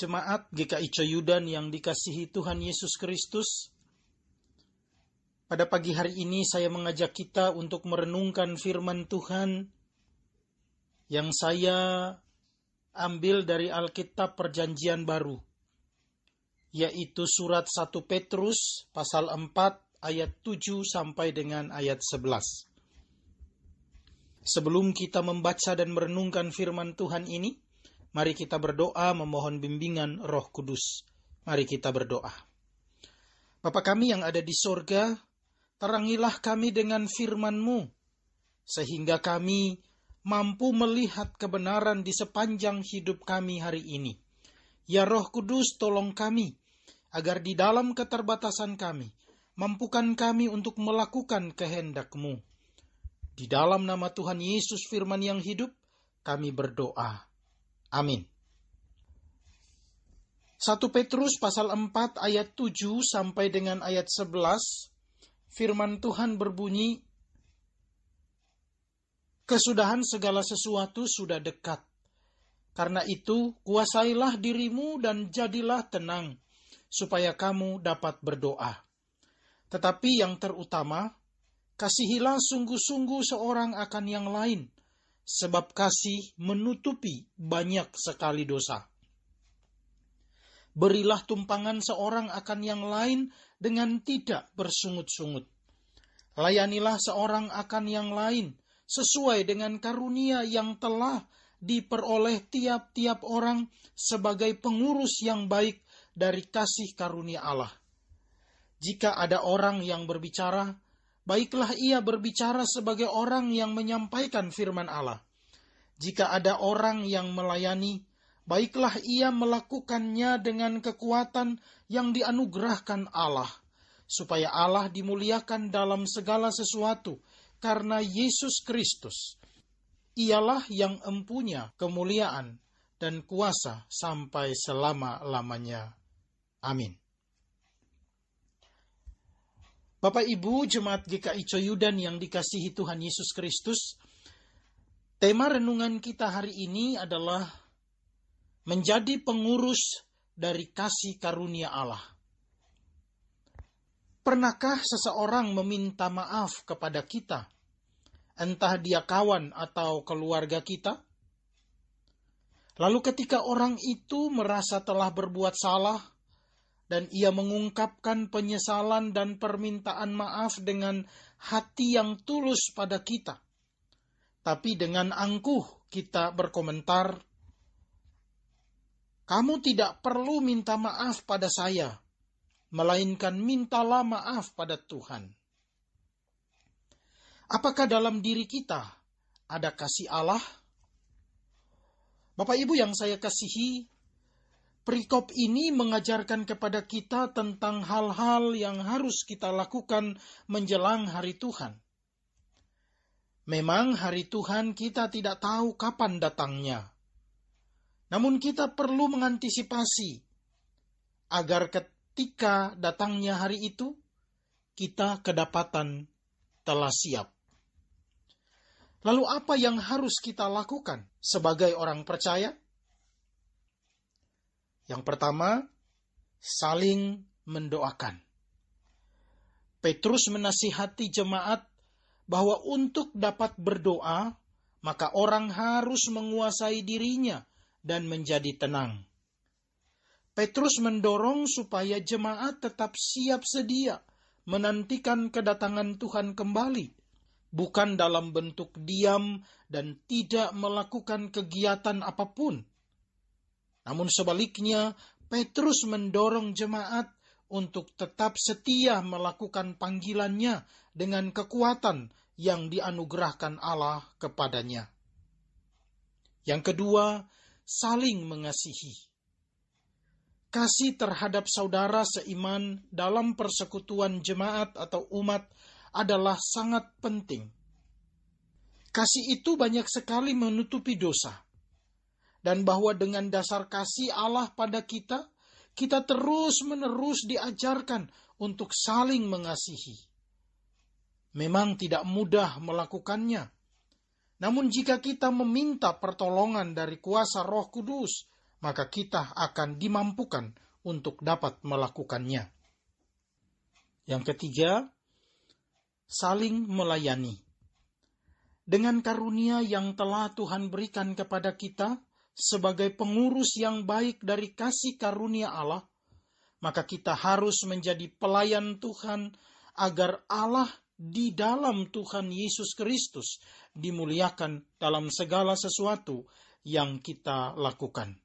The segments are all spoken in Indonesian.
Jemaat GKI Coyudan yang dikasihi Tuhan Yesus Kristus, pada pagi hari ini saya mengajak kita untuk merenungkan firman Tuhan yang saya ambil dari Alkitab Perjanjian Baru, yaitu surat 1 Petrus pasal 4 ayat 7 sampai dengan ayat 11. Sebelum kita membaca dan merenungkan firman Tuhan ini, mari kita berdoa memohon bimbingan Roh Kudus. Mari kita berdoa. Bapa kami yang ada di sorga, terangilah kami dengan firman-Mu, sehingga kami mampu melihat kebenaran di sepanjang hidup kami hari ini. Ya Roh Kudus, tolong kami, agar di dalam keterbatasan kami, mampukan kami untuk melakukan kehendak-Mu di dalam nama Tuhan Yesus firman yang hidup, kami berdoa. Amin. 1 Petrus pasal 4 ayat 7 sampai dengan ayat 11, firman Tuhan berbunyi, Kesudahan segala sesuatu sudah dekat. Karena itu, kuasailah dirimu dan jadilah tenang, supaya kamu dapat berdoa. Tetapi yang terutama, Kasihilah sungguh-sungguh seorang akan yang lain, sebab kasih menutupi banyak sekali dosa. Berilah tumpangan seorang akan yang lain dengan tidak bersungut-sungut. Layanilah seorang akan yang lain sesuai dengan karunia yang telah diperoleh tiap-tiap orang sebagai pengurus yang baik dari kasih karunia Allah. Jika ada orang yang berbicara, baiklah ia berbicara sebagai orang yang menyampaikan firman Allah. Jika ada orang yang melayani, baiklah ia melakukannya dengan kekuatan yang dianugerahkan Allah, supaya Allah dimuliakan dalam segala sesuatu karena Yesus Kristus. Ialah yang empunya kemuliaan dan kuasa sampai selama-lamanya. Amin. Bapak Ibu Jemaat GKI Coyudan yang dikasihi Tuhan Yesus Kristus, tema renungan kita hari ini adalah menjadi pengurus dari kasih karunia Allah. Pernahkah seseorang meminta maaf kepada kita, entah dia kawan atau keluarga kita? Lalu ketika orang itu merasa telah berbuat salah, dan ia mengungkapkan penyesalan dan permintaan maaf dengan hati yang tulus pada kita. Tapi dengan angkuh kita berkomentar, "Kamu tidak perlu minta maaf pada saya, melainkan mintalah maaf pada Tuhan." Apakah dalam diri kita ada kasih Allah? Bapak Ibu yang saya kasihi, Perikop ini mengajarkan kepada kita tentang hal-hal yang harus kita lakukan menjelang hari Tuhan. Memang hari Tuhan kita tidak tahu kapan datangnya. Namun kita perlu mengantisipasi agar ketika datangnya hari itu kita kedapatan telah siap. Lalu apa yang harus kita lakukan sebagai orang percaya? Yang pertama, saling mendoakan. Petrus menasihati jemaat bahwa untuk dapat berdoa, maka orang harus menguasai dirinya dan menjadi tenang. Petrus mendorong supaya jemaat tetap siap sedia menantikan kedatangan Tuhan kembali, bukan dalam bentuk diam dan tidak melakukan kegiatan apa pun, namun sebaliknya, Petrus mendorong jemaat untuk tetap setia melakukan panggilannya dengan kekuatan yang dianugerahkan Allah kepadanya. Yang kedua, saling mengasihi. Kasih terhadap saudara seiman dalam persekutuan jemaat atau umat adalah sangat penting. Kasih itu banyak sekali menutupi dosa dan bahwa dengan dasar kasih Allah pada kita, kita terus-menerus diajarkan untuk saling mengasihi. Memang tidak mudah melakukannya, namun jika kita meminta pertolongan dari kuasa Roh Kudus, maka kita akan dimampukan untuk dapat melakukannya. Yang ketiga, saling melayani. Dengan karunia yang telah Tuhan berikan kepada kita sebagai pengurus yang baik dari kasih karunia Allah, maka kita harus menjadi pelayan Tuhan agar Allah di dalam Tuhan Yesus Kristus dimuliakan dalam segala sesuatu yang kita lakukan.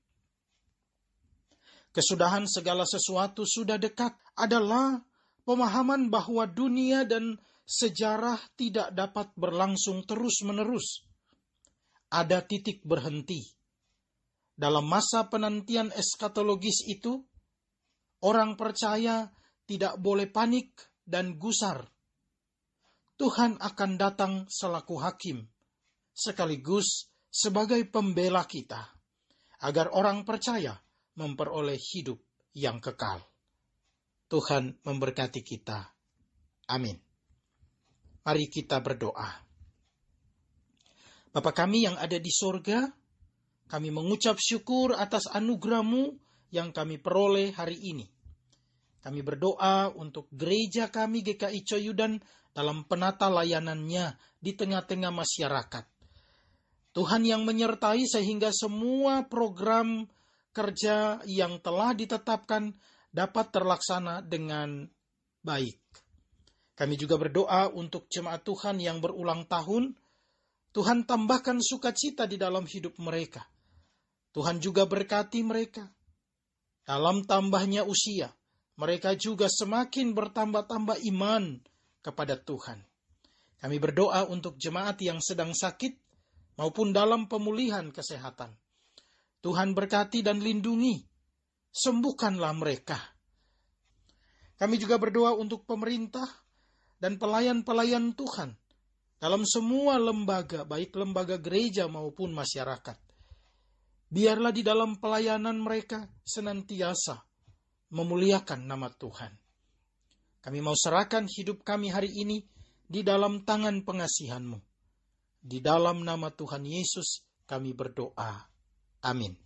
Kesudahan segala sesuatu sudah dekat adalah pemahaman bahwa dunia dan sejarah tidak dapat berlangsung terus-menerus. Ada titik berhenti. Dalam masa penantian eskatologis itu, orang percaya tidak boleh panik dan gusar Tuhan akan datang selaku hakim, sekaligus sebagai pembela kita, agar orang percaya memperoleh hidup yang kekal. Tuhan memberkati kita. Amin. Mari kita berdoa. Bapa kami yang ada di sorga, kami mengucap syukur atas anugerahmu yang kami peroleh hari ini. Kami berdoa untuk gereja kami GKI Coyudan dalam penata layanannya di tengah-tengah masyarakat. Tuhan yang menyertai sehingga semua program kerja yang telah ditetapkan dapat terlaksana dengan baik. Kami juga berdoa untuk jemaat Tuhan yang berulang tahun. Tuhan tambahkan sukacita di dalam hidup mereka. Tuhan juga berkati mereka. Dalam tambahnya usia, mereka juga semakin bertambah-tambah iman kepada Tuhan. Kami berdoa untuk jemaat yang sedang sakit maupun dalam pemulihan kesehatan. Tuhan berkati dan lindungi, sembuhkanlah mereka. Kami juga berdoa untuk pemerintah dan pelayan-pelayan Tuhan dalam semua lembaga, baik lembaga gereja maupun masyarakat. Biarlah di dalam pelayanan mereka senantiasa memuliakan nama Tuhan. Kami mau serahkan hidup kami hari ini di dalam tangan pengasihanmu. Di dalam nama Tuhan Yesus kami berdoa. Amin.